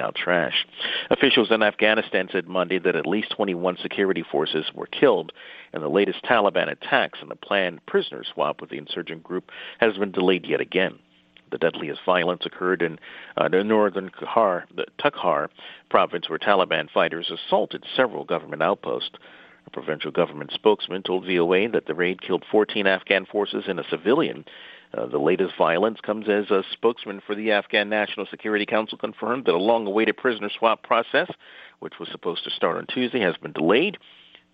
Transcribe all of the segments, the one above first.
out trash. Officials in Afghanistan said Monday that at least 21 security forces were killed in the latest Taliban attacks, and the planned prisoner swap with the insurgent group has been delayed yet again. The deadliest violence occurred in uh, the northern Khar, the Takhar province, where Taliban fighters assaulted several government outposts. A provincial government spokesman told VOA that the raid killed 14 Afghan forces and a civilian. Uh, the latest violence comes as a spokesman for the Afghan National Security Council confirmed that a long-awaited prisoner swap process, which was supposed to start on Tuesday, has been delayed.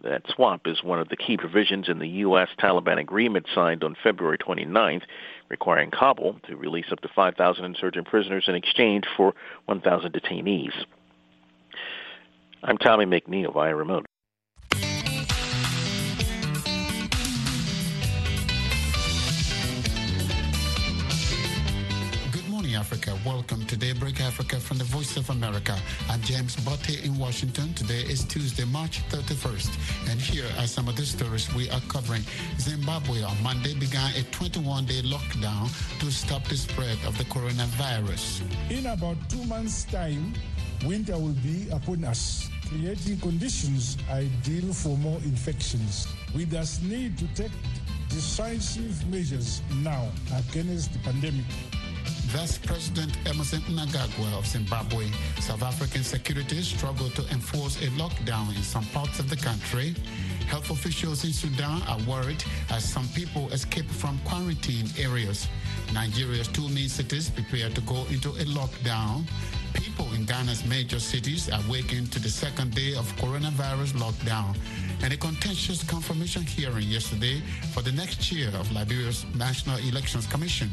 That swap is one of the key provisions in the U.S. Taliban agreement signed on February 29th, requiring Kabul to release up to 5,000 insurgent prisoners in exchange for 1,000 detainees. I'm Tommy McNeil via remote. Welcome to Daybreak Africa from the Voice of America. I'm James Butty in Washington. Today is Tuesday, March 31st. And here are some of the stories we are covering. Zimbabwe on Monday began a 21-day lockdown to stop the spread of the coronavirus. In about two months' time, winter will be upon us creating conditions ideal for more infections. We thus need to take decisive measures now against the pandemic. Thus, President Emmerson Mnangagwa of Zimbabwe, South African securities struggle to enforce a lockdown in some parts of the country. Health officials in Sudan are worried as some people escape from quarantine areas. Nigeria's two main cities prepare to go into a lockdown. People in Ghana's major cities are waking to the second day of coronavirus lockdown and a contentious confirmation hearing yesterday for the next chair of Liberia's National Elections Commission.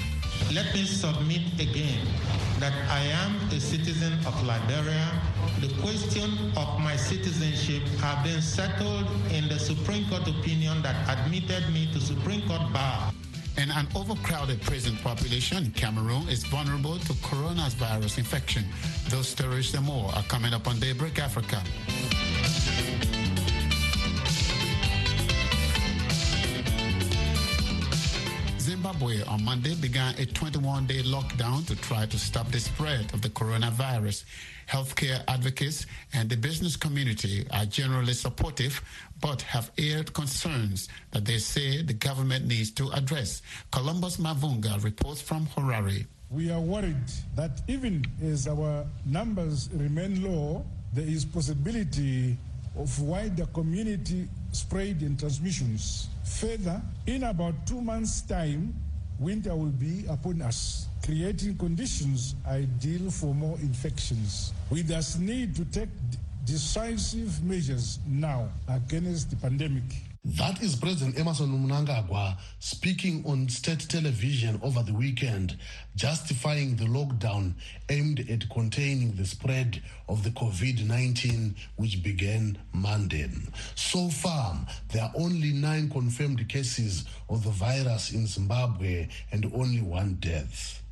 Let me submit again that I am a citizen of Liberia. The question of my citizenship have been settled in the Supreme Court opinion that admitted me to Supreme Court bar. And an overcrowded prison population in Cameroon is vulnerable to coronavirus infection. Those stories and more are coming up on Daybreak Africa. Zimbabwe on Monday began a 21-day lockdown to try to stop the spread of the coronavirus. Healthcare advocates and the business community are generally supportive, but have aired concerns that they say the government needs to address. Columbus Mavunga reports from Harare. We are worried that even as our numbers remain low, there is possibility of wider community spread and transmissions. Further, in about two months' time, winter will be upon us, creating conditions ideal for more infections. We thus need to take decisive measures now against the pandemic. That is President Emmerson Mnangagwa speaking on state television over the weekend, justifying the lockdown aimed at containing the spread of the COVID-19 which began Monday. So far, there are only nine confirmed cases of the virus in Zimbabwe and only one death.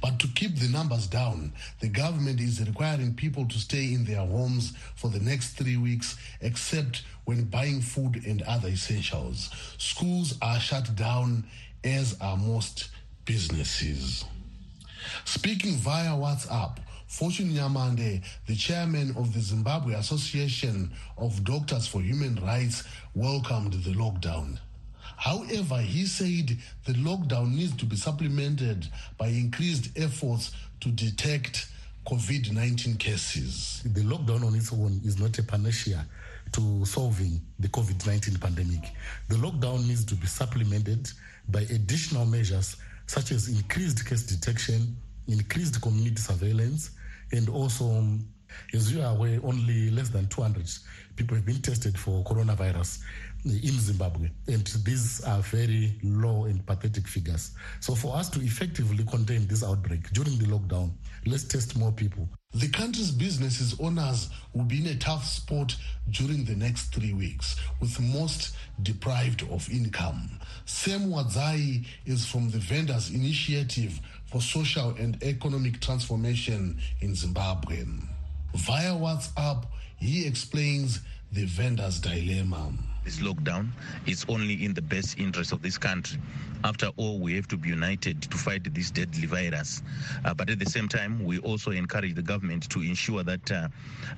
But to keep the numbers down, the government is requiring people to stay in their homes for the next three weeks, except when buying food and other essentials. Schools are shut down, as are most businesses. Speaking via WhatsApp, Fortune Nyamande, the chairman of the Zimbabwe Association of Doctors for Human Rights, welcomed the lockdown. However, he said the lockdown needs to be supplemented by increased efforts to detect COVID 19 cases. The lockdown on its own is not a panacea to solving the COVID 19 pandemic. The lockdown needs to be supplemented by additional measures such as increased case detection, increased community surveillance, and also, um, as you are aware, only less than 200 people have been tested for coronavirus in Zimbabwe. And these are very low and pathetic figures. So, for us to effectively contain this outbreak during the lockdown, let's test more people. The country's businesses owners will be in a tough spot during the next three weeks, with most deprived of income. Sam Wadzai is from the Vendors Initiative for Social and Economic Transformation in Zimbabwe. Via WhatsApp, he explains the vendors' dilemma. This lockdown is only in the best interest of this country. After all, we have to be united to fight this deadly virus. Uh, but at the same time, we also encourage the government to ensure that uh,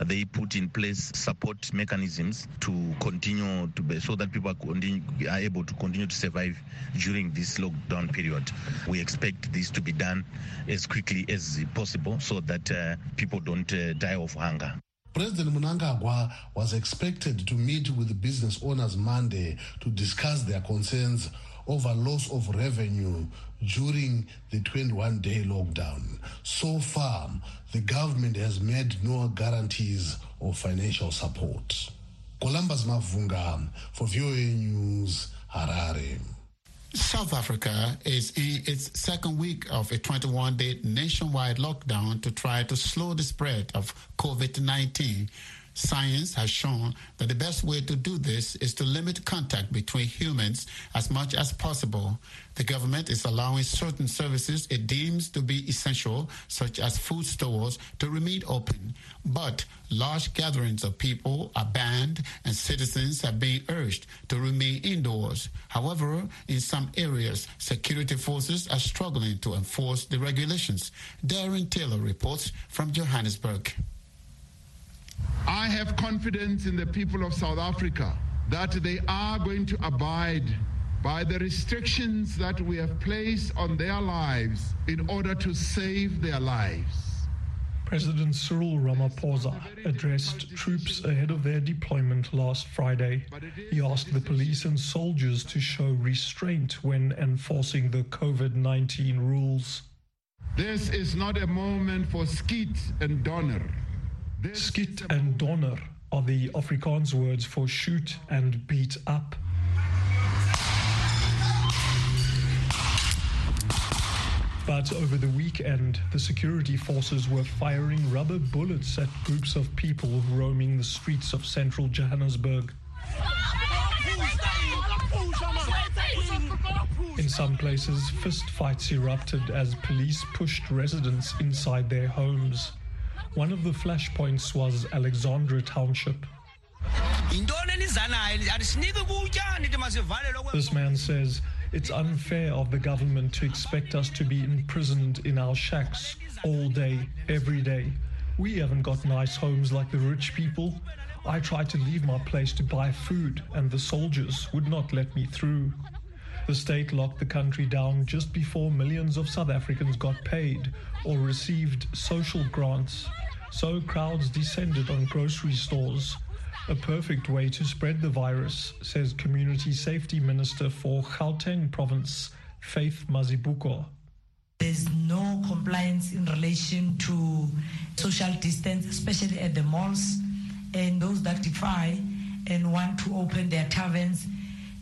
they put in place support mechanisms to continue to be, so that people are, continue, are able to continue to survive during this lockdown period. We expect this to be done as quickly as possible so that uh, people don't uh, die of hunger. President Mnangagwa was expected to meet with business owners Monday to discuss their concerns over loss of revenue during the 21 day lockdown. So far, the government has made no guarantees of financial support. Columbus Mavunga for VOA News, Harare. South Africa is in its second week of a 21 day nationwide lockdown to try to slow the spread of COVID 19. Science has shown that the best way to do this is to limit contact between humans as much as possible. The government is allowing certain services it deems to be essential, such as food stores, to remain open. But large gatherings of people are banned and citizens are being urged to remain indoors. However, in some areas, security forces are struggling to enforce the regulations. Darren Taylor reports from Johannesburg. I have confidence in the people of South Africa that they are going to abide by the restrictions that we have placed on their lives in order to save their lives. President Cyril Ramaphosa addressed troops ahead of their deployment last Friday. He asked the police and soldiers to show restraint when enforcing the COVID 19 rules. This is not a moment for skiet and donner. Skiet and donner are the Afrikaans words for shoot and beat up. But over the weekend, the security forces were firing rubber bullets at groups of people roaming the streets of central Johannesburg. In some places, fistfights erupted as police pushed residents inside their homes. One of the flashpoints was Alexandra Township. This man says it's unfair of the government to expect us to be imprisoned in our shacks all day, every day. We haven't got nice homes like the rich people. I tried to leave my place to buy food, and the soldiers would not let me through. The state locked the country down just before millions of South Africans got paid or received social grants. So crowds descended on grocery stores. A perfect way to spread the virus, says Community Safety Minister for Gauteng Province, Faith Mazibuko. There's no compliance in relation to social distance, especially at the malls and those that defy and want to open their taverns.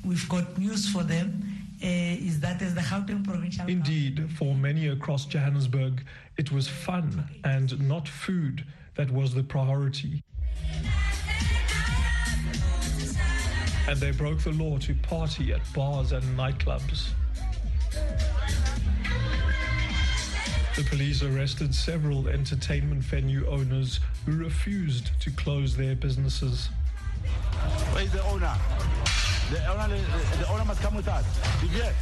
We've got news for them. Uh, is that as the Gauteng provincial Indeed, for many across Johannesburg, it was fun and not food that was the priority. And they broke the law to party at bars and nightclubs. The police arrested several entertainment venue owners who refused to close their businesses. Where is the owner? The owner, the owner must come with us. Divier.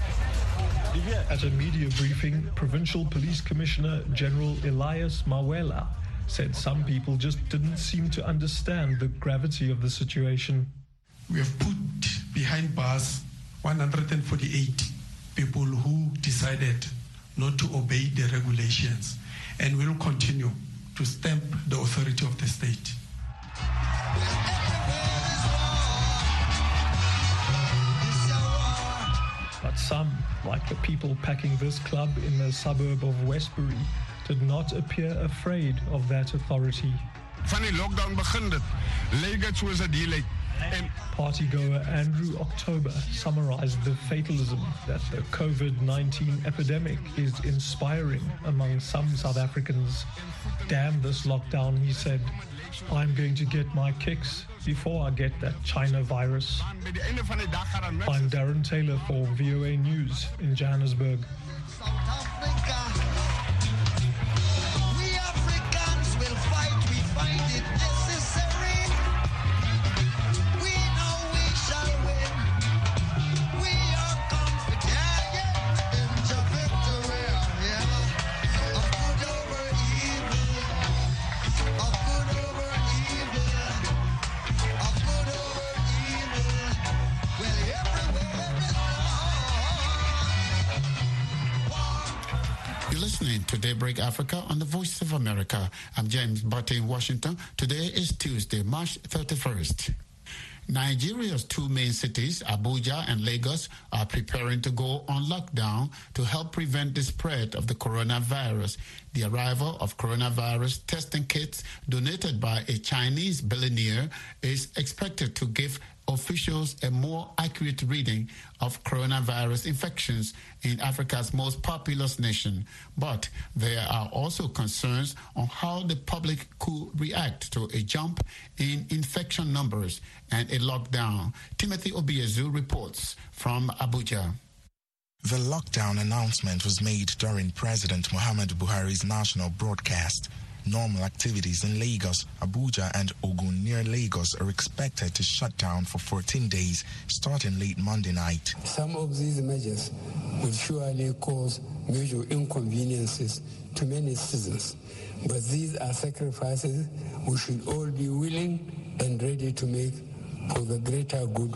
Divier. At a media briefing, Provincial Police Commissioner General Elias Mawela said some people just didn't seem to understand the gravity of the situation. We have put behind bars 148 people who decided not to obey the regulations and will continue to stamp the authority of the state. But some, like the people packing this club in the suburb of Westbury, did not appear afraid of that authority. Van lockdown begin dit. Lyk dit lyk. Partygoer Andrew October summarized the fatalism that the COVID 19 epidemic is inspiring among some South Africans. Damn this lockdown, he said. I'm going to get my kicks before I get that China virus. I'm Darren Taylor for VOA News in Johannesburg. Daybreak Africa on the Voice of America. I'm James Butty in Washington. Today is Tuesday, March 31st. Nigeria's two main cities, Abuja and Lagos, are preparing to go on lockdown to help prevent the spread of the coronavirus. The arrival of coronavirus testing kits donated by a Chinese billionaire is expected to give officials a more accurate reading of coronavirus infections in Africa's most populous nation. But there are also concerns on how the public could react to a jump in infection numbers and a lockdown. Timothy Obiezu reports from Abuja. The lockdown announcement was made during President Muhammad Buhari's national broadcast. Normal activities in Lagos, Abuja, and Ogun near Lagos are expected to shut down for 14 days starting late Monday night. Some of these measures will surely cause major inconveniences to many citizens, but these are sacrifices we should all be willing and ready to make for the greater good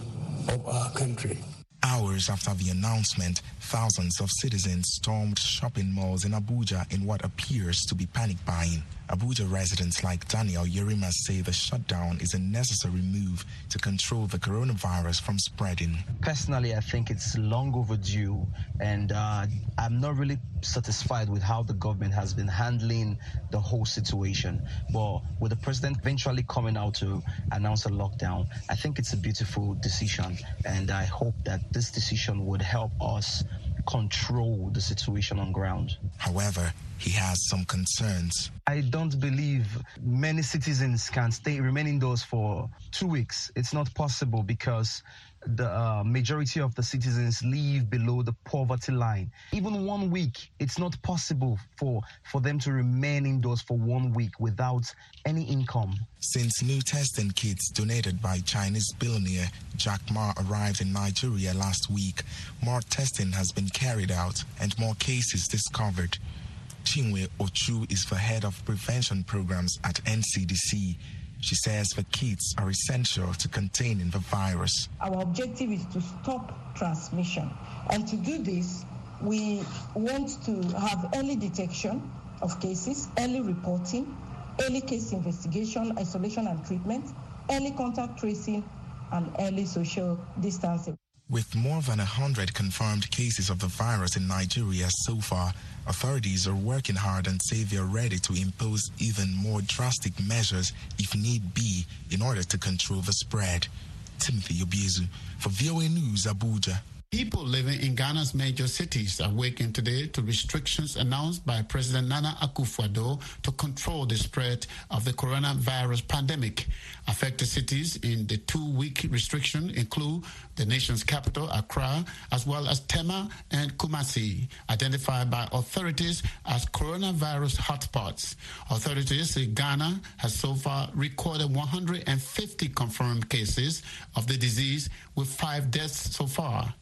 of our country. Hours after the announcement, thousands of citizens stormed shopping malls in Abuja in what appears to be panic buying. Abuja residents like Daniel Yerima say the shutdown is a necessary move to control the coronavirus from spreading. Personally, I think it's long overdue, and uh, I'm not really satisfied with how the government has been handling the whole situation. But with the president eventually coming out to announce a lockdown, I think it's a beautiful decision, and I hope that this decision would help us control the situation on ground. However, he has some concerns. I don't believe many citizens can stay remain indoors for two weeks. It's not possible because the uh, majority of the citizens live below the poverty line. Even one week, it's not possible for, for them to remain indoors for one week without any income. Since new testing kits donated by Chinese billionaire Jack Ma arrived in Nigeria last week, more testing has been carried out and more cases discovered. Chinwe Ochu is the head of prevention programs at NCDC. She says the kits are essential to containing the virus. Our objective is to stop transmission. And to do this, we want to have early detection of cases, early reporting, early case investigation, isolation and treatment, early contact tracing, and early social distancing. With more than 100 confirmed cases of the virus in Nigeria so far, authorities are working hard and say they're ready to impose even more drastic measures if need be in order to control the spread. Timothy Obiezu for VOA News, Abuja. People living in Ghana's major cities are waking today to restrictions announced by President Nana Akufo-Addo to control the spread of the coronavirus pandemic. Affected cities in the two-week restriction include the nation's capital, Accra, as well as Tema and Kumasi, identified by authorities as coronavirus hotspots. Authorities in Ghana has so far recorded 150 confirmed cases of the disease, with five deaths so far.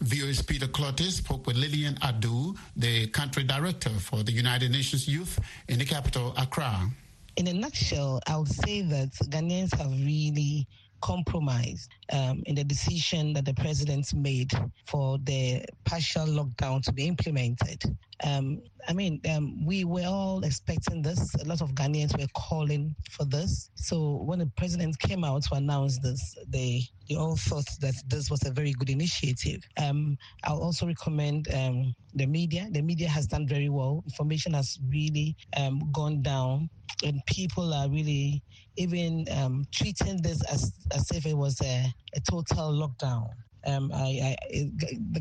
VOA's Peter Clottey spoke with Lillian Adu, the country director for the United Nations Youth in the capital, Accra. In a nutshell, I would say that Ghanaians have really compromised um, in the decision that the president made for the partial lockdown to be implemented. Um, I mean, um, we were all expecting this. A lot of Ghanaians were calling for this. So when the president came out to announce this, they they all thought that this was a very good initiative. Um, I'll also recommend um, the media. The media has done very well. Information has really um, gone down, and people are really even um, treating this as as if it was a, a total lockdown. Um, I, I,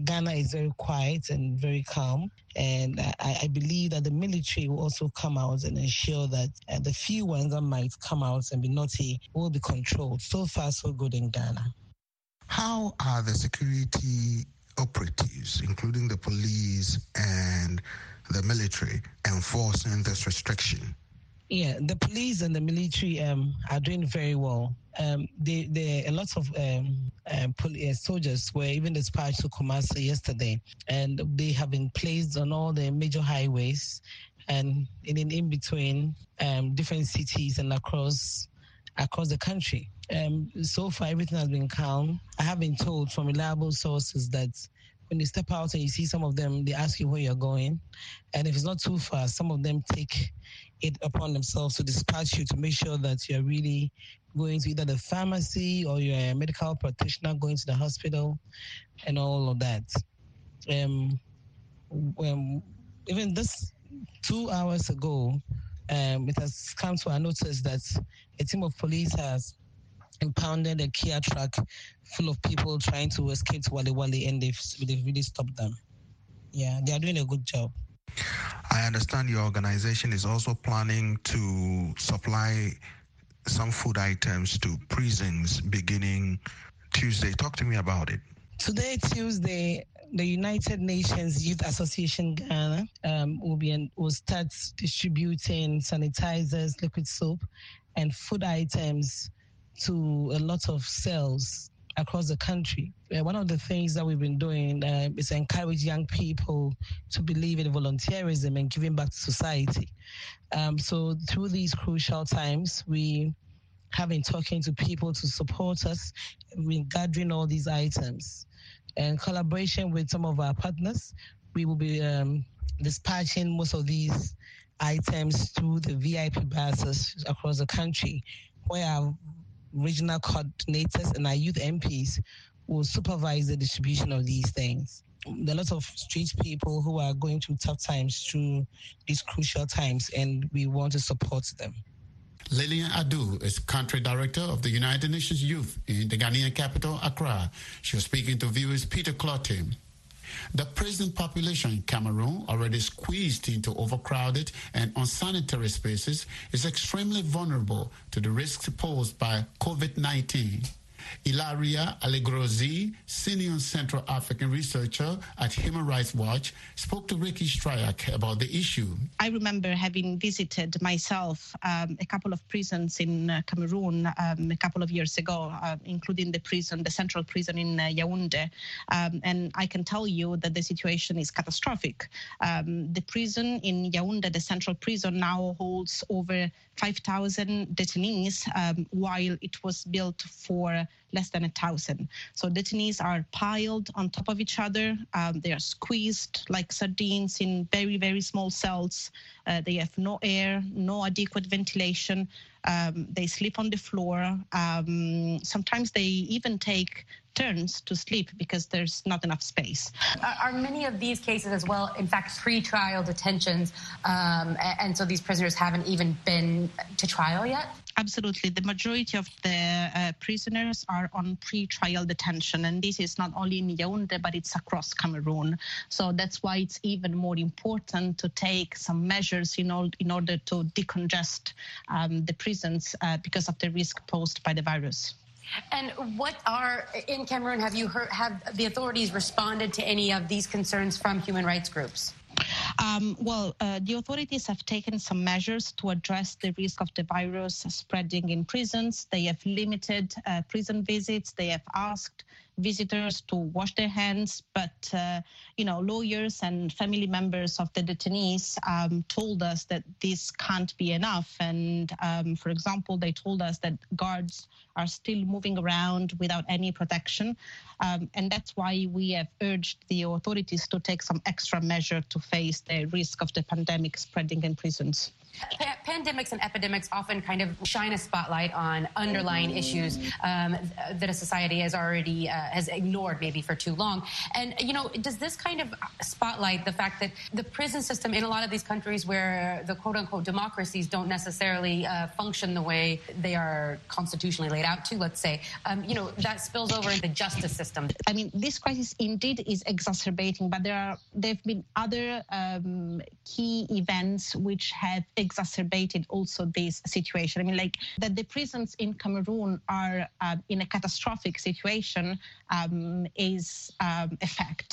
Ghana is very quiet and very calm, and I, I, believe that the military will also come out and ensure that uh, the few ones that might come out and be naughty will be controlled. So far, so good in Ghana. How are the security operatives, including the police and the military, enforcing this restriction? Yeah, the police and the military um, are doing very well. Um, they, they, a lot of um, um, uh, soldiers were even dispatched to Kumasi yesterday, and they have been placed on all the major highways and in, in between um, different cities and across across the country. Um, so far, everything has been calm. I have been told from reliable sources that when you step out and you see some of them, they ask you where you're going. And if it's not too far, some of them take it upon themselves to dispatch you to make sure that you're really going to either the pharmacy or you're a medical practitioner going to the hospital and all of that. Um, um, even this two hours ago, um, it has come to our notice that a team of police has impounded a Kia truck full of people trying to escape to Wale Wale, and they've, they've really stopped them. Yeah, they are doing a good job. I understand your organization is also planning to supply some food items to prisons beginning Tuesday. Talk to me about it. Today, Tuesday, the United Nations Youth Association Ghana um, will be will start distributing sanitizers, liquid soap, and food items to a lot of cells across the country. Uh, one of the things that we've been doing uh, is encourage young people to believe in volunteerism and giving back to society. Um, so through these crucial times, we have been talking to people to support us. We're gathering all these items. In collaboration with some of our partners, we will be um, dispatching most of these items through the VIP buses across the country, where our regional coordinators and our youth MPs will supervise the distribution of these things. There are lots of street people who are going through tough times through these crucial times, and we want to support them. Lillian Adu is country director of the United Nations Youth in the Ghanaian capital, Accra. She was speaking to VOA's Peter Clottey. The prison population in Cameroon, already squeezed into overcrowded and unsanitary spaces, is extremely vulnerable to the risks posed by COVID-19. Ilaria Allegrozzi, senior Central African researcher at Human Rights Watch, spoke to Ricci Shryock about the issue. I remember having visited myself um, a couple of prisons in uh, Cameroon um, a couple of years ago, uh, including the prison, the central prison in uh, Yaoundé. Um, and I can tell you that the situation is catastrophic. Um, the prison in Yaoundé, the central prison, now holds over 5,000 detainees, um, while it was built for less than a thousand. So detainees are piled on top of each other. Um, they are squeezed like sardines in very, very small cells. Uh, they have no air, no adequate ventilation. Um, they sleep on the floor. Um, sometimes they even take turns to sleep because there's not enough space. Are, many of these cases as well, in fact, pre-trial detentions, um, and so these prisoners haven't even been to trial yet? Absolutely. The majority of the uh, prisoners are on pre-trial detention, and this is not only in Yaoundé, but it's across Cameroon. So that's why it's even more important to take some measures in, all, in order to decongest um, the prisons uh, because of the risk posed by the virus. And what are in Cameroon? Have you heard? Have the authorities responded to any of these concerns from human rights groups? Um, well, uh, the authorities have taken some measures to address the risk of the virus spreading in prisons. They have limited uh, prison visits. They have asked visitors to wash their hands, but uh, you know, lawyers and family members of the detainees um, told us that this can't be enough. And um, for example, they told us that guards are still moving around without any protection, um, and that's why we have urged the authorities to take some extra measure to face the risk of the pandemic spreading in prisons. Pa- pandemics and epidemics often kind of shine a spotlight on underlying issues um, that a society has already uh, has ignored maybe for too long. And you know, does this kind of spotlight the fact that the prison system in a lot of these countries where the quote unquote democracies don't necessarily uh, function the way they are constitutionally laid out to, let's say, um, you know, that spills over into the justice system. I mean, this crisis indeed is exacerbating, but there are there have been other um, key events which have exacerbated also this situation. I mean, like that the prisons in Cameroon are uh, in a catastrophic situation um, is um, a fact.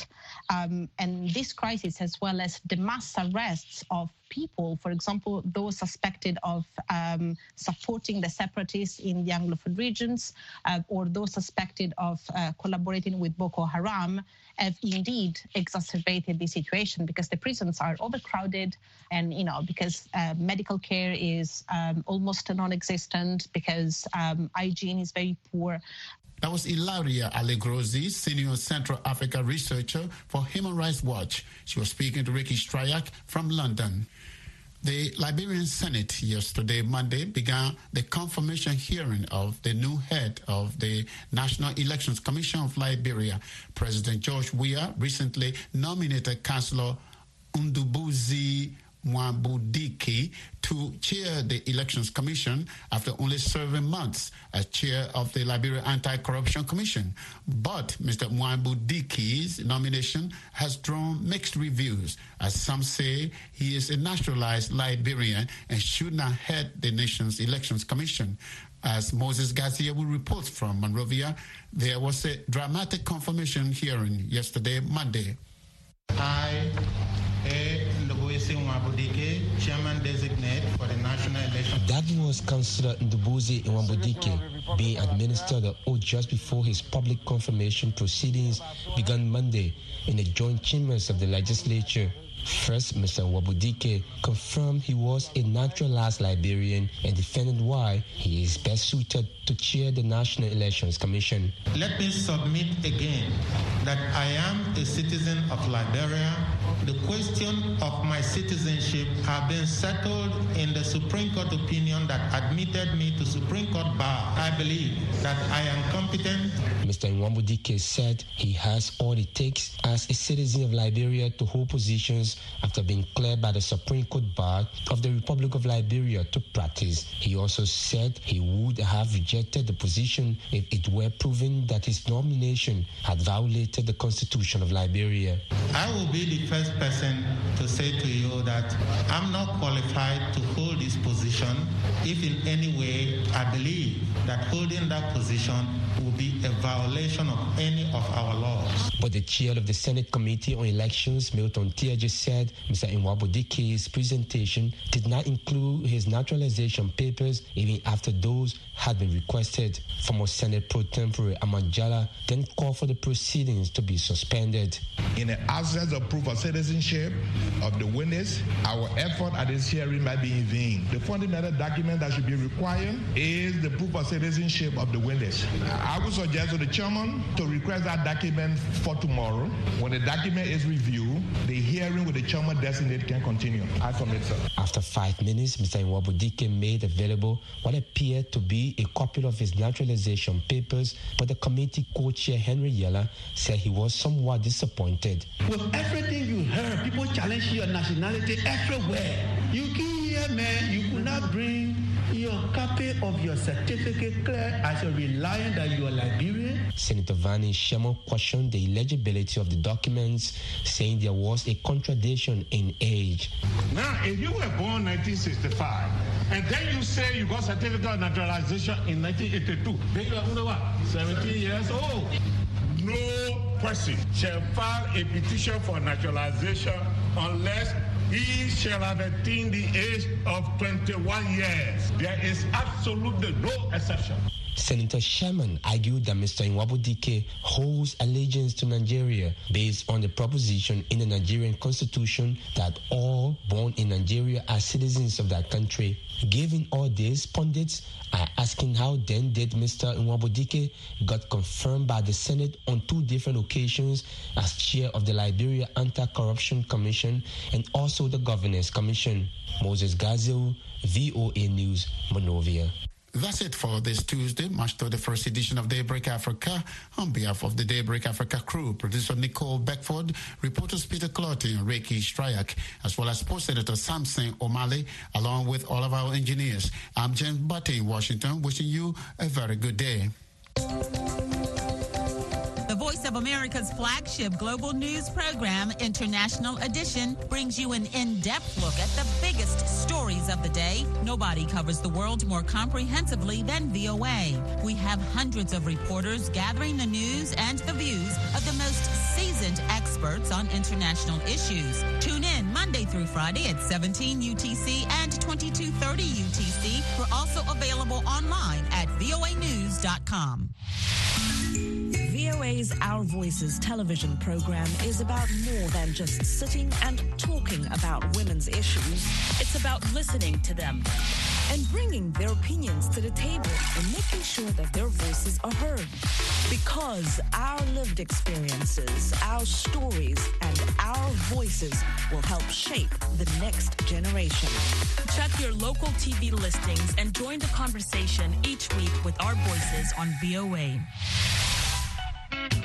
Um, and this crisis, as well as the mass arrests of people, for example, those suspected of um, supporting the separatists in the Anglophone regions, uh, or those suspected of uh, collaborating with Boko Haram, have indeed exacerbated the situation because the prisons are overcrowded and, you know, because uh, medical care is um, almost non existent, because um, hygiene is very poor. That was Ilaria Allegrozzi, Senior Central Africa Researcher for Human Rights Watch. She was speaking to Ricci Shryock from London. The Liberian Senate yesterday, Monday, began the confirmation hearing of the new head of the National Elections Commission of Liberia. President George Weah recently nominated Councillor Ndubuisi Nwabudike to chair the Elections Commission after only serving months as chair of the Liberia Anti-Corruption Commission. But Mr. Nwabudike's nomination has drawn mixed reviews, as some say he is a naturalized Liberian and should not head the nation's Elections Commission. As Moses Garzeawu will report from Monrovia, there was a dramatic confirmation hearing yesterday, Monday. Ndubuisi Nwabudike, Chairman Designate for the National Election. That was Councillor Ndubuisi Nwabudike being administered the oath just before his public confirmation proceedings began Monday in the joint chambers of the legislature. First, Mr. Nwabudike confirmed he was a naturalized Liberian and defended why he is best suited to chair the National Elections Commission. Let me submit again that I am a citizen of Liberia. The question of my citizenship have been settled in the Supreme Court opinion that admitted me to Supreme Court bar. I believe that I am competent. Mr. Nwabudike said he has all it takes as a citizen of Liberia to hold positions after being cleared by the Supreme Court bar of the Republic of Liberia to practice. He also said he would have rejected the position if it were proven that his nomination had violated the Constitution of Liberia. I will be the first person to say to you that I'm not qualified to hold this position if in any way I believe that holding that position will be a violation of any of our laws. But the chair of the Senate Committee on Elections, Milton Teahjay, said Mr. Nwabudike's presentation did not include his naturalization papers even after those had been requested. Former Senate Pro Tempore Armah Jallah then called for the proceedings to be suspended. In the absence of proof of citizenship of the witness, our effort at this hearing might be in vain. The fundamental document that should be required is the proof of citizenship of the witness. I would suggest to the chairman to request that document for tomorrow. When the document is reviewed, the hearing with the chairman designate can continue. I submit, sir. After five minutes, Mr. Nwabudike made available what appeared to be a copy of his naturalization papers, but the committee co-chair Henry Yallah said he was somewhat disappointed. With everything you heard, people challenge your nationality everywhere. You came here, man, you could not bring your copy of your certificate clear as a reliant that you are Liberian? Senator Varney Sherman questioned the illegibility of the documents, saying there was a contradiction in age. Now, if you were born 1965, and then you say you got certificate of naturalization in 1982, then you are what, 17 years old? No person shall file a petition for naturalization unless he shall have attained the age of 21 years. There is absolutely no exception. Senator Sherman argued that Mr. Nwabudike holds allegiance to Nigeria based on the proposition in the Nigerian constitution that all born in Nigeria are citizens of that country. Given all this, pundits are asking how then did Mr. Nwabudike got confirmed by the Senate on two different occasions as chair of the Liberia Anti-Corruption Commission and also the Governance Commission. Moses Garzeawu, VOA News, Monrovia. That's it for this Tuesday, March 31st edition of Daybreak Africa. On behalf of the Daybreak Africa crew, producer Nicole Beckford, reporters Peter Clottey and Ricci Shryock, as well as Sports Editor Samson O'Malley, along with all of our engineers. I'm James Butty in Washington, wishing you a very good day. Voice of America's flagship global news program, International Edition, brings you an in depth look at the biggest stories of the day. Nobody covers the world more comprehensively than VOA. We have hundreds of reporters gathering the news and the views of the most seasoned experts on international issues. Tune in Monday through Friday at 17 UTC and 2230 UTC. We're also available online at voanews.com. VOA's Our Voices television program is about more than just sitting and talking about women's issues. It's about listening to them, and bringing their opinions to the table and making sure that their voices are heard. Because our lived experiences, our stories, and our voices will help shape the next generation. Check your local TV listings and join the conversation each week with our voices on VOA.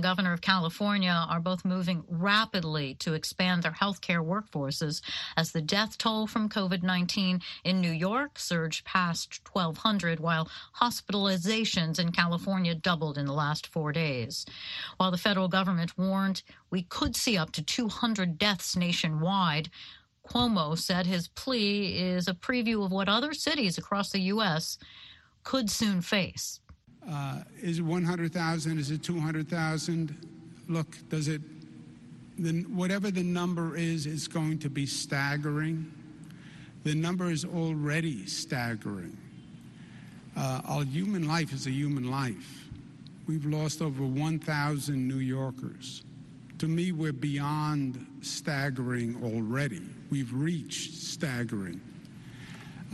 The governor of California are both moving rapidly to expand their healthcare workforces as the death toll from COVID 19 in New York surged past 1,200, while hospitalizations in California doubled in the last four days. While the federal government warned we could see up to 200 deaths nationwide, Cuomo said his plea is a preview of what other cities across the U.S. could soon face. Uh, is it 100,000? Is it 200,000? Look, does it, the, whatever the number is, it's going to be staggering. The number is already staggering. Uh, human life is a human life. We've lost over 1,000 New Yorkers. To me, we're beyond staggering already. We've reached staggering.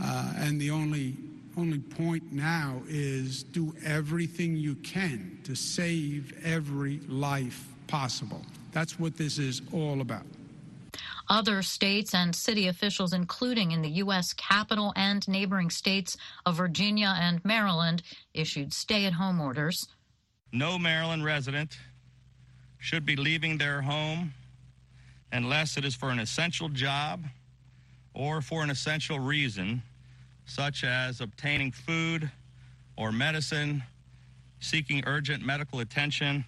Uh, and the only only point now is do everything you can to save every life possible. That's what this is all about. Other states and city officials, including in the U.S. Capital and neighboring states of Virginia and Maryland, issued stay at home orders. No Maryland resident should be leaving their home unless it is for an essential job or for an essential reason such as obtaining food or medicine, seeking urgent medical attention,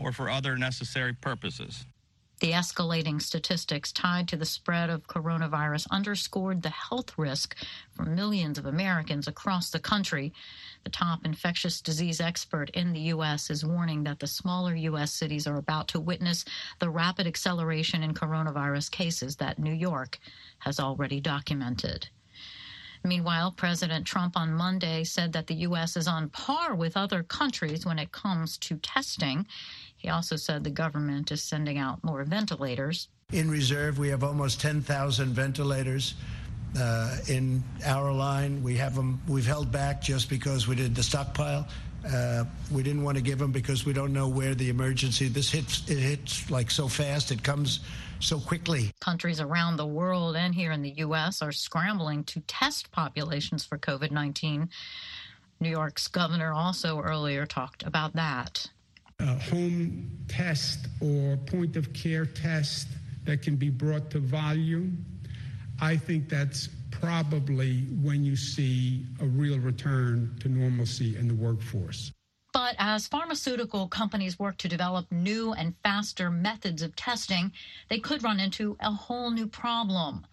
or for other necessary purposes. The escalating statistics tied to the spread of coronavirus underscored the health risk for millions of Americans across the country. The top infectious disease expert in the U.S. is warning that the smaller U.S. cities are about to witness the rapid acceleration in coronavirus cases that New York has already documented. Meanwhile, President Trump on Monday said that the U.S. is on par with other countries when it comes to testing. He also said the government is sending out more ventilators. In reserve, we have almost 10,000 ventilators. Uh, in our line, we have them. We've held back just because we did the stockpile. Uh, we didn't want to give them because we don't know where the emergency. This hits. It hits like so fast. It comes so quickly. Countries around the world and here in the U.S. are scrambling to test populations for COVID 19. New York's governor also earlier talked about that. a home test or point of care test that can be brought to volume, I think that's probably when you see a real return to normalcy in the workforce. But as pharmaceutical companies work to develop new and faster methods of testing, they could run into a whole new problem.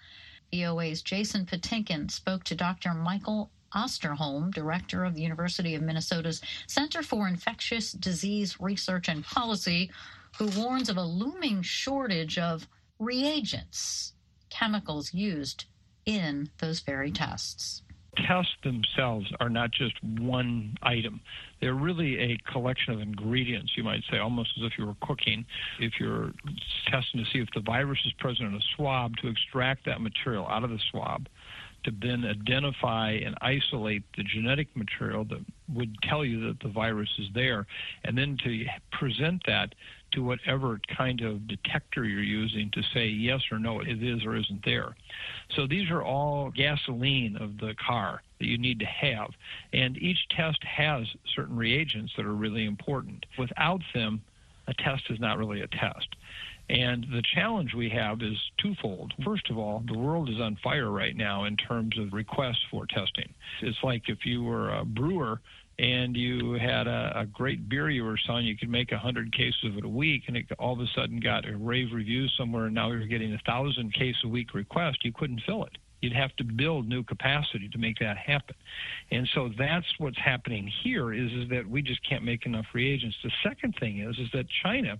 VOA's Jason Patinkin spoke to Dr. Michael Osterholm, director of the University of Minnesota's Center for Infectious Disease Research and Policy, who warns of a looming shortage of reagents, chemicals used in those very tests. Tests themselves are not just one item. They're really a collection of ingredients, you might say, almost as if you were cooking. If you're testing to see if the virus is present in a swab, to extract that material out of the swab, to then identify and isolate the genetic material that would tell you that the virus is there, and then to present that to whatever kind of detector you're using to say yes or no, it is or isn't there. So these are all gasoline of the car that you need to have. And each test has certain reagents that are really important. Without them, a test is not really a test. And the challenge we have is twofold. First of all, the world is on fire right now in terms of requests for testing. It's like if you were a brewer and you had a, a great beer you were selling, you could make a hundred cases of it a week, and it all of a sudden got a rave review somewhere, and now you're getting a thousand case a week request. You couldn't fill it. You'd have to build new capacity to make that happen. And so that's what's happening here is, is that we just can't make enough reagents. The second thing is is that China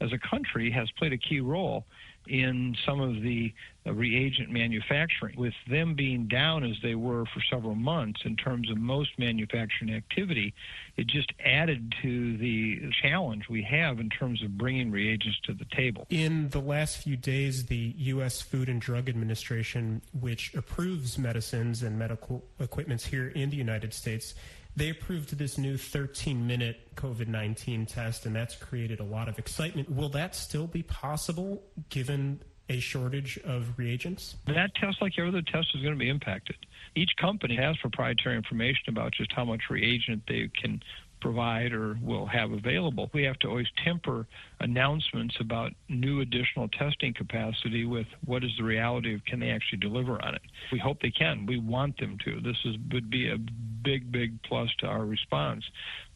as a country has played a key role in some of the uh, reagent manufacturing. With them being down as they were for several months in terms of most manufacturing activity, it just added to the challenge we have in terms of bringing reagents to the table. In the last few days, the U.S. Food and Drug Administration, which approves medicines and medical equipments here in the United States, they approved this new 13 minute COVID 19 test, and that's created a lot of excitement. Will that still be possible given a shortage of reagents? That test, like every other test, is going to be impacted. Each company has proprietary information about just how much reagent they can provide or will have available. We have to always temper announcements about new additional testing capacity with what is the reality of can they actually deliver on it. We hope they can. We want them to. This is, would be a big, big plus to our response.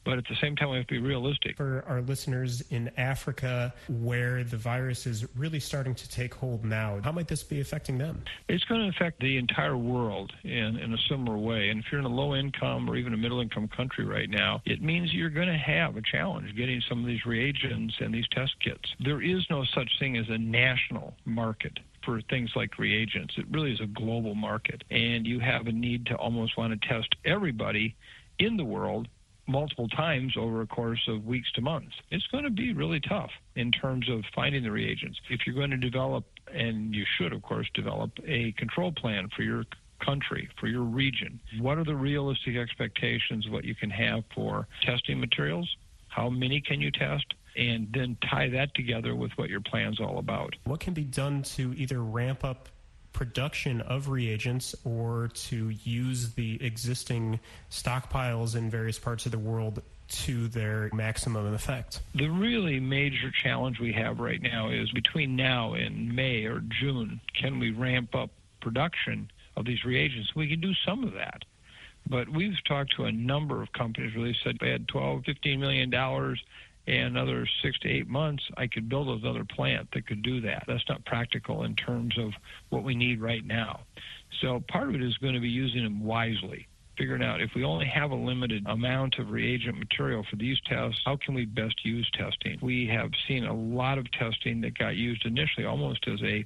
But at the same time, we have to be realistic. For our listeners in Africa, where the virus is really starting to take hold now, how might this be affecting them? It's going to affect the entire world in, in a similar way. And if you're in a low income or even a middle income country right now, it means you're going to have a challenge getting some of these reagents and these test kits. There is no such thing as a national market for things like reagents. It really is a global market. And you have a need to almost want to test everybody in the world multiple times over a course of weeks to months. It's going to be really tough in terms of finding the reagents. If you're going to develop, and you should, of course, develop a control plan for your country, for your region, what are the realistic expectations of what you can have for testing materials? How many can you test? And then tie that together with what your plan's all about. What can be done to either ramp up production of reagents or to use the existing stockpiles in various parts of the world to their maximum effect. The really major challenge we have right now is between now and May or June, can we ramp up production of these reagents? We can do some of that. But we've talked to a number of companies where they said they had 12, 15 million dollars and another six to eight months, I could build another plant that could do that. That's not practical in terms of what we need right now. So part of it is going to be using them wisely. Figuring out if we only have a limited amount of reagent material for these tests, how can we best use testing? We have seen a lot of testing that got used initially almost as a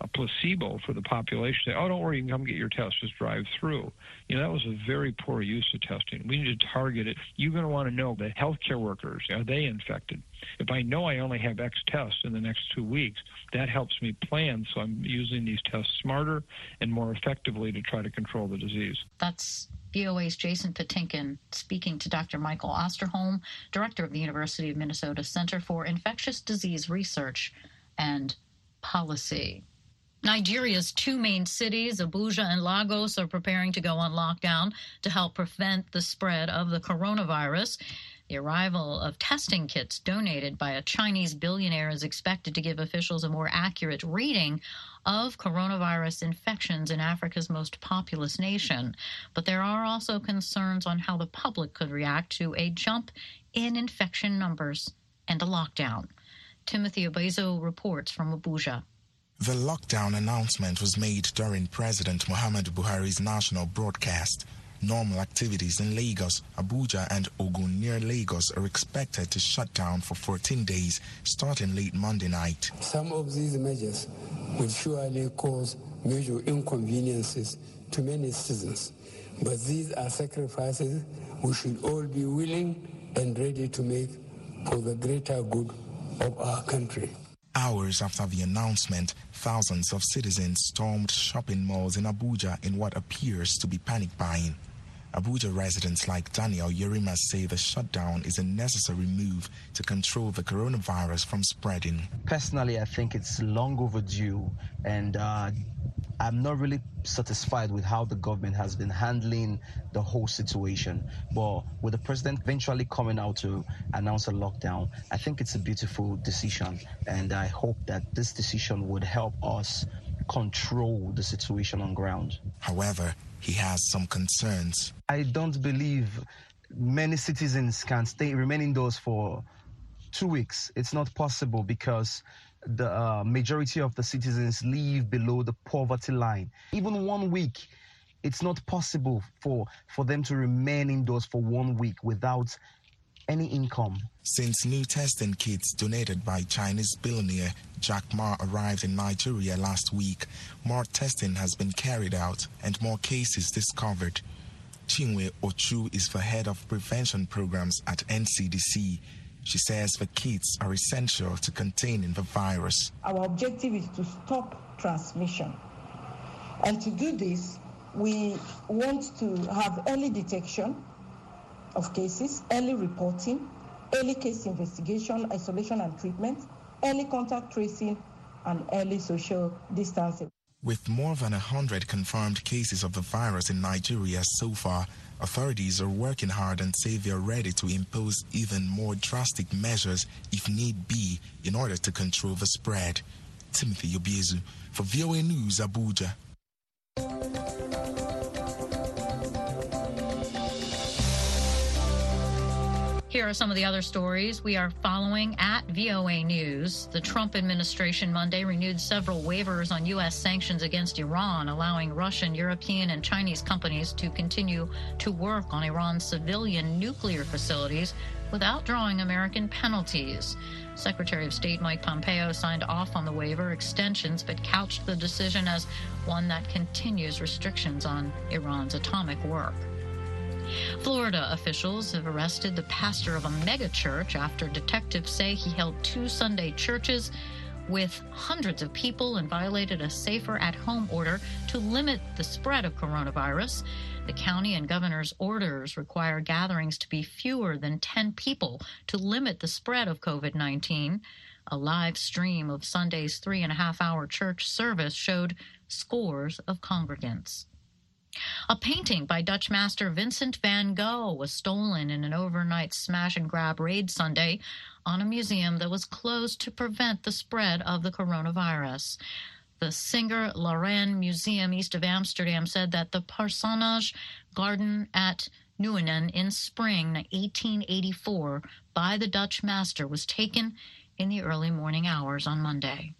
a placebo for the population. Say, oh, don't worry, you can come get your test, just drive through. You know, that was a very poor use of testing. We need to target it. You're going to want to know the healthcare workers, are they infected? If I know I only have X tests in the next two weeks, that helps me plan. So I'm using these tests smarter and more effectively to try to control the disease. That's VOA's Jason Patinkin speaking to Dr. Michael Osterholm, director of the University of Minnesota Center for Infectious Disease Research and Policy. Nigeria's two main cities, Abuja and Lagos, are preparing to go on lockdown to help prevent the spread of the coronavirus. The arrival of testing kits donated by a Chinese billionaire is expected to give officials a more accurate reading of coronavirus infections in Africa's most populous nation. But there are also concerns on how the public could react to a jump in infection numbers and a lockdown. Timothy Obiezu reports from Abuja. The lockdown announcement was made during President Muhammadu Buhari's national broadcast. Normal activities in Lagos, Abuja, and Ogun near Lagos are expected to shut down for 14 days starting late Monday night. Some of these measures will surely cause major inconveniences to many citizens, but these are sacrifices we should all be willing and ready to make for the greater good of our country. Hours after the announcement, thousands of citizens stormed shopping malls in Abuja in what appears to be panic buying. Abuja residents like Daniel Yerima say the shutdown is a necessary move to control the coronavirus from spreading. Personally, I think it's long overdue, and uh, I'm not really satisfied with how the government has been handling the whole situation. But with the president eventually coming out to announce a lockdown, I think it's a beautiful decision, and I hope that this decision would help us control the situation on ground. However, he has some concerns. I don't believe many citizens can stay remain indoors for two weeks. It's not possible because the uh, majority of the citizens live below the poverty line. Even one week, it's not possible for for them to remain indoors for one week without any income. Since new testing kits donated by Chinese billionaire Jack Ma arrived in Nigeria last week, more testing has been carried out and more cases discovered. Chinwe Ochu is the head of prevention programs at NCDC. She says the kits are essential to containing the virus. Our objective is to stop transmission. And to do this, we want to have early detection of cases, early reporting, early case investigation, isolation and treatment, early contact tracing, and early social distancing. With more than 100 confirmed cases of the virus in Nigeria so far, authorities are working hard and say they are ready to impose even more drastic measures if need be in order to control the spread. Timothy Obiezu for VOA News, Abuja. Here are some of the other stories we are following at VOA News. The Trump administration Monday renewed several waivers on U.S. sanctions against Iran, allowing Russian, European, and Chinese companies to continue to work on Iran's civilian nuclear facilities without drawing American penalties. Secretary of State Mike Pompeo signed off on the waiver extensions, but couched the decision as one that continues restrictions on Iran's atomic work. Florida officials have arrested the pastor of a megachurch after detectives say he held two Sunday churches with hundreds of people and violated a safer at home order to limit the spread of coronavirus. The county and governor's orders require gatherings to be fewer than 10 people to limit the spread of COVID 19. A live stream of Sunday's three and a half hour church service showed scores of congregants. A painting by Dutch master Vincent van Gogh was stolen in an overnight smash and grab raid Sunday on a museum that was closed to prevent the spread of the coronavirus. The Singer Laren Museum east of Amsterdam said that the Parsonage Garden at Nuenen in spring 1884 by the Dutch master was taken in the early morning hours on Monday.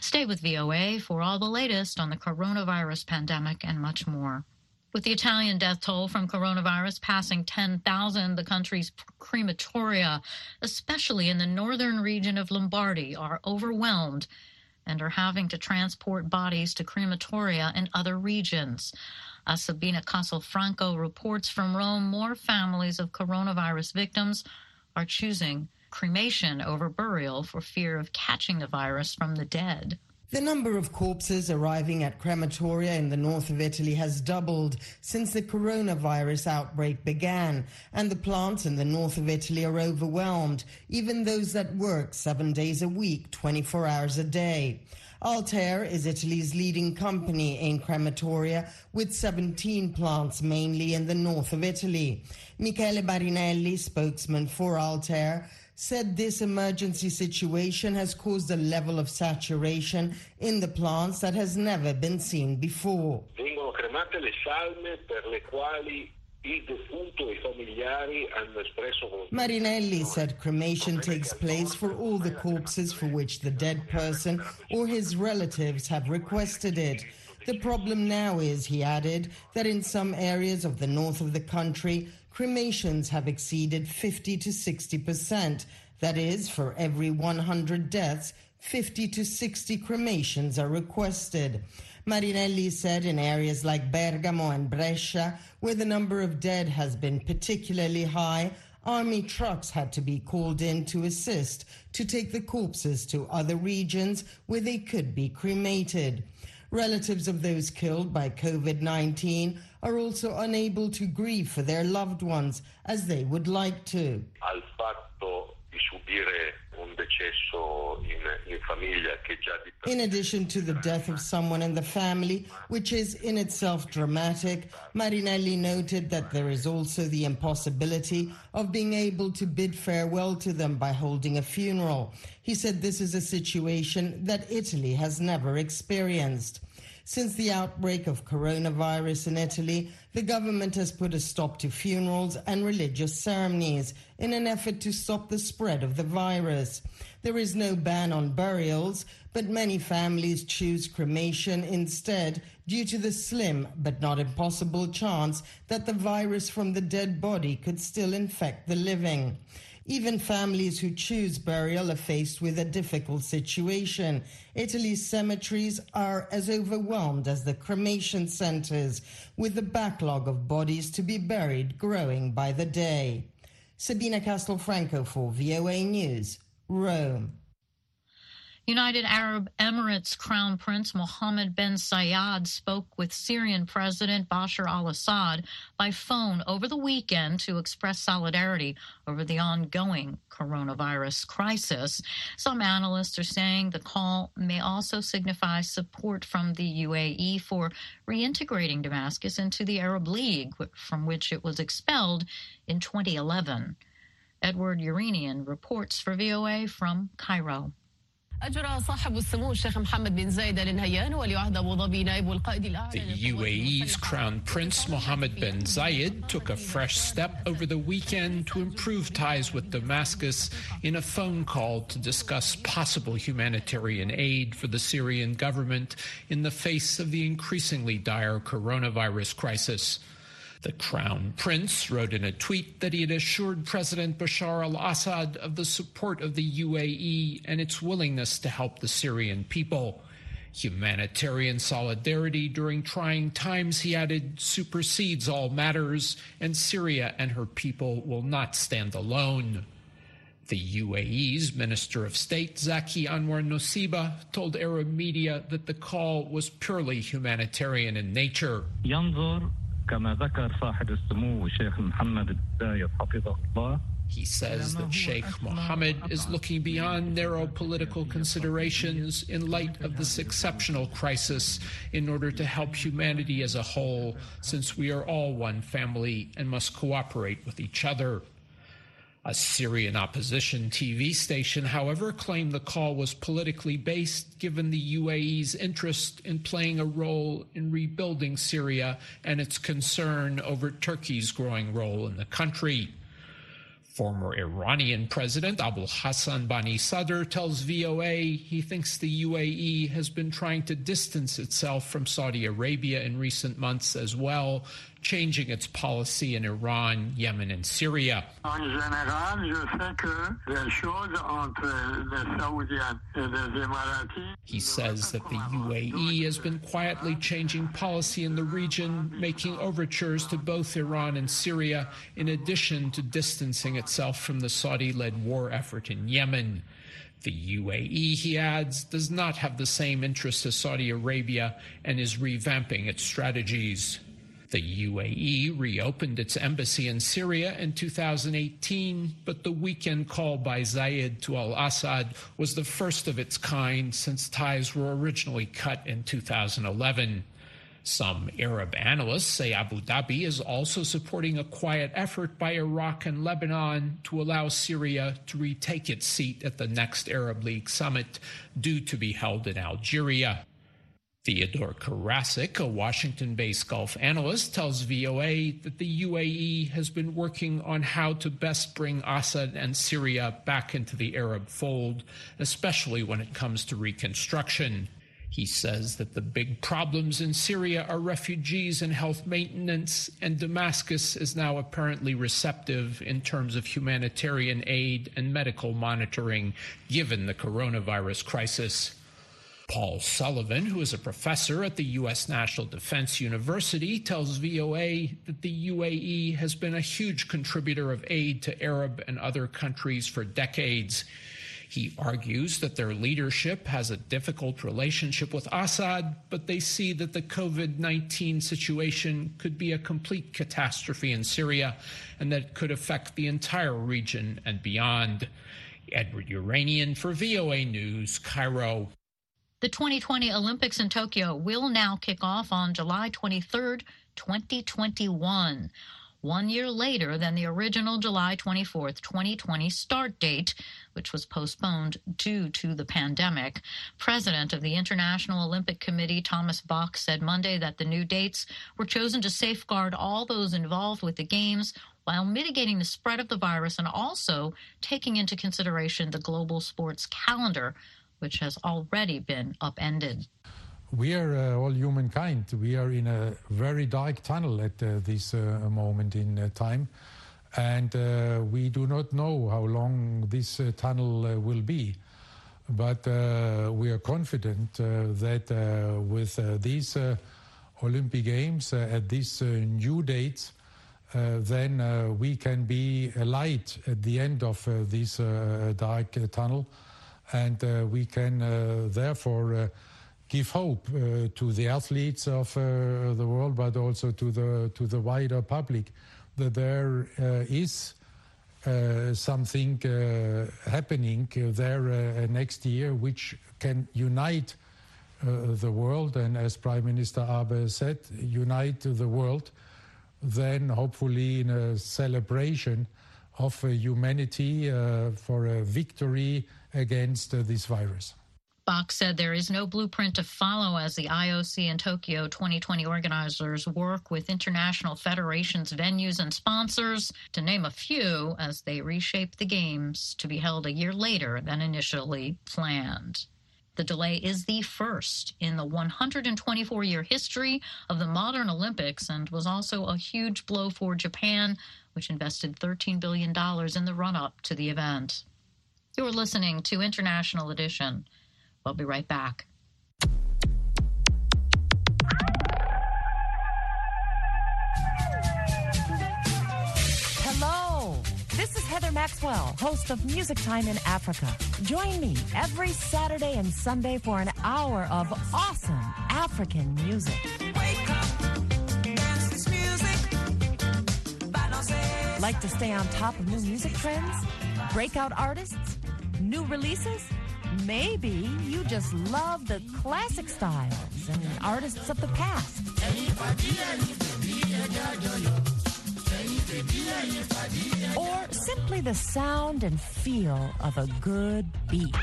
Stay with VOA for all the latest on the coronavirus pandemic and much more. With the Italian death toll from coronavirus passing 10,000, the country's crematoria, especially in the northern region of Lombardy, are overwhelmed and are having to transport bodies to crematoria in other regions. As Sabina Castelfranco reports from Rome, more families of coronavirus victims are choosing cremation over burial for fear of catching the virus from the dead. The number of corpses arriving at crematoria in the north of Italy has doubled since the coronavirus outbreak began, and the plants in the north of Italy are overwhelmed, even those that work seven days a week, 24 hours a day. Altair is Italy's leading company in crematoria with 17 plants mainly in the north of Italy. Michele Marinelli, spokesman for Altair, said this emergency situation has caused a level of saturation in the plants that has never been seen before. Vengono cremate le salme per le quali Marinelli said cremation takes place for all the corpses for which the dead person or his relatives have requested it. The problem now is, he added, that in some areas of the north of the country, cremations have exceeded 50 to 60 percent. That is, for every 100 deaths, 50 to 60 cremations are requested. Marinelli said in areas like Bergamo and Brescia, where the number of dead has been particularly high, army trucks had to be called in to assist to take the corpses to other regions where they could be cremated. Relatives of those killed by COVID 19 are also unable to grieve for their loved ones as they would like to. In addition to the death of someone in the family, which is in itself dramatic, Marinelli noted that there is also the impossibility of being able to bid farewell to them by holding a funeral. He said this is a situation that Italy has never experienced. Since the outbreak of coronavirus in Italy, the government has put a stop to funerals and religious ceremonies in an effort to stop the spread of the virus. There is no ban on burials, but many families choose cremation instead due to the slim but not impossible chance that the virus from the dead body could still infect the living. Even families who choose burial are faced with a difficult situation. Italy's cemeteries are as overwhelmed as the cremation centers, with the backlog of bodies to be buried growing by the day. Sabina Castelfranco for VOA News, Rome. United Arab Emirates Crown Prince Mohammed bin Zayed spoke with Syrian President Bashar al Assad by phone over the weekend to express solidarity over the ongoing coronavirus crisis. Some analysts are saying the call may also signify support from the UAE for reintegrating Damascus into the Arab League, from which it was expelled in 2011. Edward Yeranian reports for VOA from Cairo. أجرى صاحب السمو الشيخ محمد بن زايد آل نهيان ولي عهد أبو ظبي نائب القائد الأعلى The UAE's Crown Prince Mohammed bin Zayed took a fresh step over the weekend to improve ties with Damascus in a phone call to discuss possible humanitarian aid for the Syrian government in the face of the increasingly dire coronavirus crisis. The Crown Prince wrote in a tweet that he had assured President Bashar al Assad of the support of the UAE and its willingness to help the Syrian people. Humanitarian solidarity during trying times, he added, supersedes all matters, and Syria and her people will not stand alone. The UAE's Minister of State, Zaki Anwar Nusseibeh, told Arab media that the call was purely humanitarian in nature. كما ذكر صاحب السمو الشيخ محمد الزايد حفظه الله He says that Sheikh Mohammed is looking beyond narrow political considerations in light of this exceptional crisis in order to help humanity as a whole, since we are all one family and must cooperate with each other. A Syrian opposition TV station, however, claimed the call was politically based given the UAE's interest in playing a role in rebuilding Syria and its concern over Turkey's growing role in the country. Former Iranian President Abul Hassan Bani Sadr tells VOA he thinks the UAE has been trying to distance itself from Saudi Arabia in recent months as well, changing its policy in Iran, Yemen, and Syria. He says that the UAE has been quietly changing policy in the region, making overtures to both Iran and Syria, in addition to distancing itself from the Saudi led war effort in Yemen. The UAE, he adds, does not have the same interests as Saudi Arabia and is revamping its strategies. The UAE reopened its embassy in Syria in 2018, but the weekend call by Zayed to al Assad was the first of its kind since ties were originally cut in 2011. Some Arab analysts say Abu Dhabi is also supporting a quiet effort by Iraq and Lebanon to allow Syria to retake its seat at the next Arab League summit due to be held in Algeria. Theodore Karasik, a Washington based Gulf analyst, tells VOA that the UAE has been working on how to best bring Assad and Syria back into the Arab fold, especially when it comes to reconstruction. He says that the big problems in Syria are refugees and health maintenance, and Damascus is now apparently receptive in terms of humanitarian aid and medical monitoring, given the coronavirus crisis. Paul Sullivan, who is a professor at the U.S. National Defense University, tells VOA that the UAE has been a huge contributor of aid to Arab and other countries for decades. He argues that their leadership has a difficult relationship with Assad, but they see that the COVID 19 situation could be a complete catastrophe in Syria and that could affect the entire region and beyond. Edward Yeranian for VOA News, Cairo. The 2020 Olympics in Tokyo will now kick off on July 23rd, 2021 one year later than the original July 24th, 2020 start date, which was postponed due to the pandemic. President of the International Olympic Committee, Thomas Bach, said Monday that the new dates were chosen to safeguard all those involved with the Games while mitigating the spread of the virus and also taking into consideration the global sports calendar which has already been upended. We are uh, all humankind. We are in a very dark tunnel at uh, this uh, moment in uh, time, and uh, we do not know how long this uh, tunnel will be. But we are confident that with these Olympic Games at these new dates, then we can be a light at the end of this dark tunnel and uh, we can uh, therefore uh, give hope to the athletes of the world, but also to the to the wider public that there is something happening there next year which can unite the world and as Prime Minister Abe said, unite the world, then hopefully in a celebration of humanity uh, for a victory against uh, this virus. Bach said there is no blueprint to follow as the IOC and Tokyo 2020 organizers work with international federations, venues, and sponsors, to name a few, as they reshape the Games to be held a year later than initially planned. The delay is the first in the 124 year history of the modern Olympics and was also a huge blow for Japan, which invested $13 billion in the run up to the event. You're listening to International Edition. We'll be right back. Hello. This is Heather Maxwell, host of Music Time in Africa. Join me every Saturday and Sunday for an hour of awesome African music. Like to stay on top of new music trends? Breakout artists? New releases? Maybe you just love the classic styles and artists of the past. Or simply the sound and feel of a good beat.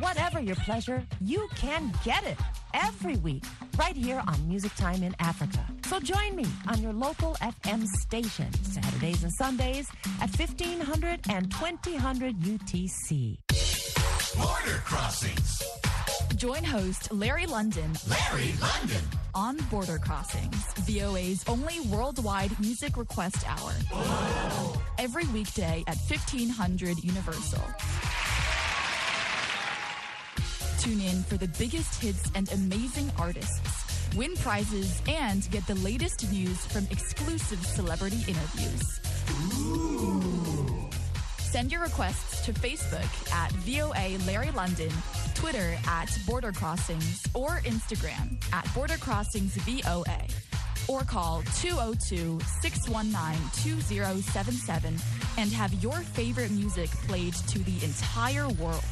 Whatever your pleasure, you can get it every week right here on Music Time in Africa. So join me on your local FM station, Saturdays and Sundays at 1500 and 2000 UTC. Border Crossings. Join host Larry London. Larry London. On Border Crossings, VOA's only worldwide music request hour. Every weekday at 1500 Universal. Tune in for the biggest hits and amazing artists, win prizes, and get the latest news from exclusive celebrity interviews. Ooh. Send your requests to Facebook at VOA Larry London, Twitter at Border Crossings, or Instagram at Border Crossings VOA. Or call 202 619 2077 and have your favorite music played to the entire world.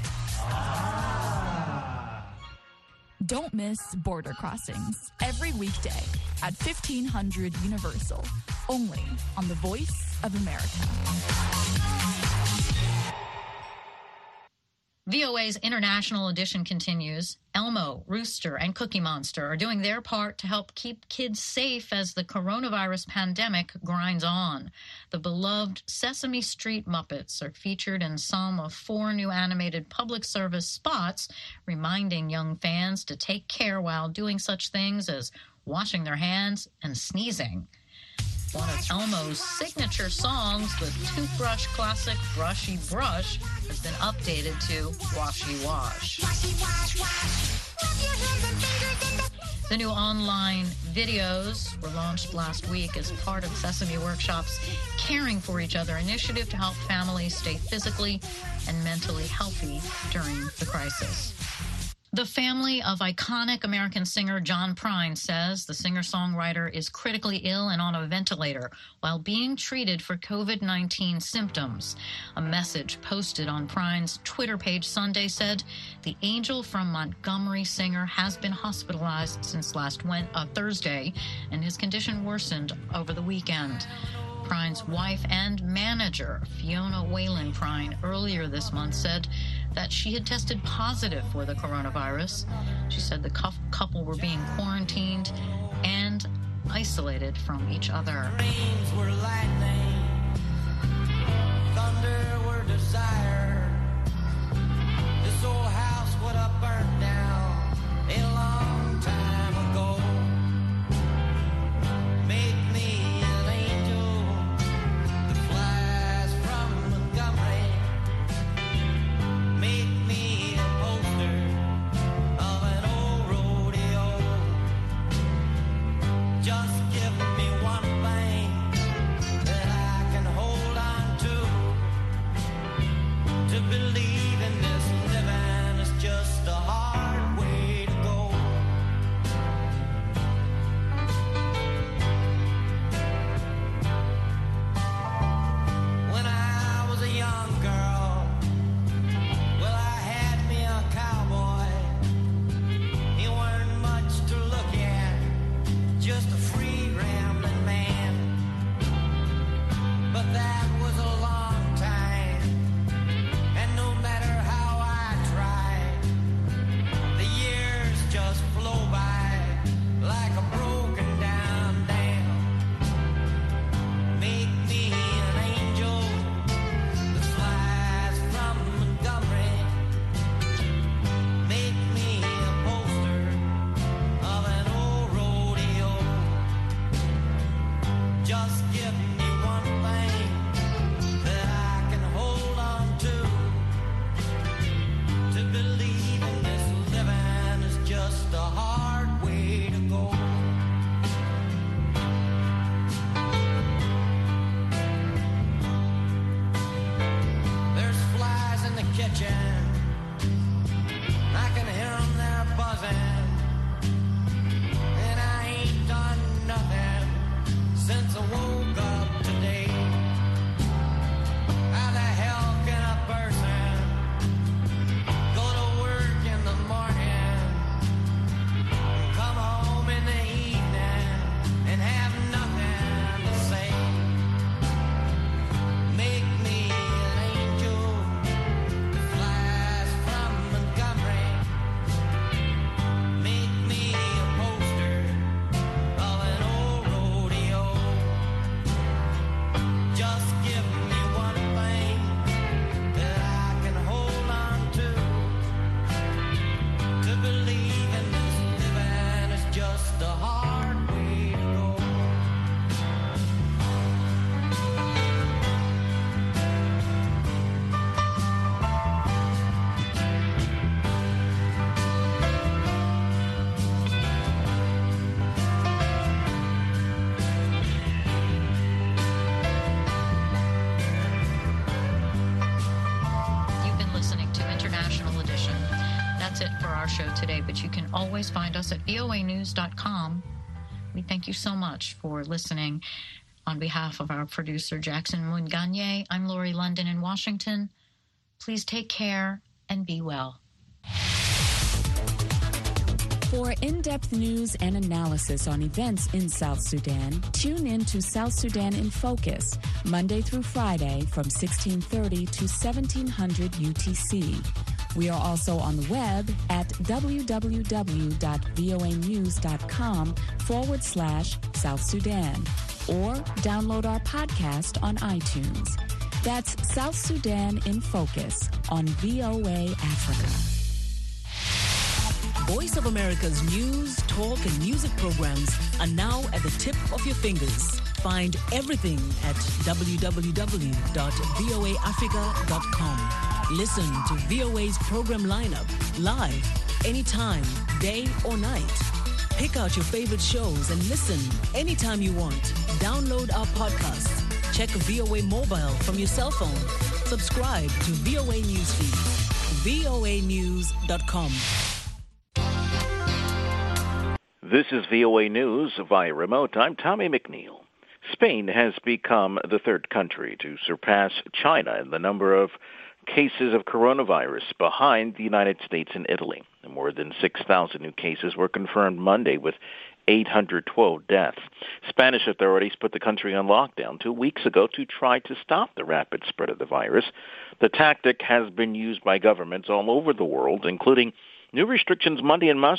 Don't miss Border Crossings every weekday at 1500 Universal, only on the Voice of America. VOA's international edition continues. Elmo, Rosita, and Cookie Monster are doing their part to help keep kids safe as the coronavirus pandemic grinds on. The beloved Sesame Street Muppets are featured in some of four new animated public service spots, reminding young fans to take care while doing such things as washing their hands and sneezing. One of Elmo's signature songs, the toothbrush classic Brushy Brush, has been updated to Washy Wash. The new online videos were launched last week as part of Sesame Workshop's Caring for Each Other initiative to help families stay physically and mentally healthy during the crisis. The family of iconic American singer John Prine says the singer songwriter is critically ill and on a ventilator while being treated for COVID 19 symptoms. A message posted on Prine's Twitter page Sunday said the Angel from Montgomery singer has been hospitalized since last went, uh, Thursday and his condition worsened over the weekend. Prine's wife and manager, Fiona Whelan Prine, earlier this month said that she had tested positive for the coronavirus. She said the couple were being quarantined and isolated from each other. Can always find us at voanews.com. We thank you so much for listening. On behalf of our producer, Jackson Munganye, I'm Lori London in Washington. Please take care and be well. For in depth news and analysis on events in South Sudan, tune in to South Sudan in Focus, Monday through Friday from 1630 to 1700 UTC. We are also on the web at www.voanews.com forward slash South Sudan or download our podcast on iTunes. That's South Sudan in Focus on VOA Africa. Voice of America's news, talk, and music programs are now at the tip of your fingers. Find everything at www.voaafrica.com. Listen to VOA's program lineup live, anytime, day or night. Pick out your favorite shows and listen anytime you want. Download our podcasts. Check VOA mobile from your cell phone. Subscribe to VOA Newsfeed. voanews.com. This is VOA News via remote. I'm Tommy McNeil. Spain has become the third country to surpass China in the number of cases of coronavirus behind the United States and Italy. More than 6,000 new cases were confirmed Monday with 812 deaths. Spanish authorities put the country on lockdown two weeks ago to try to stop the rapid spread of the virus. The tactic has been used by governments all over the world, including new restrictions Monday in Moscow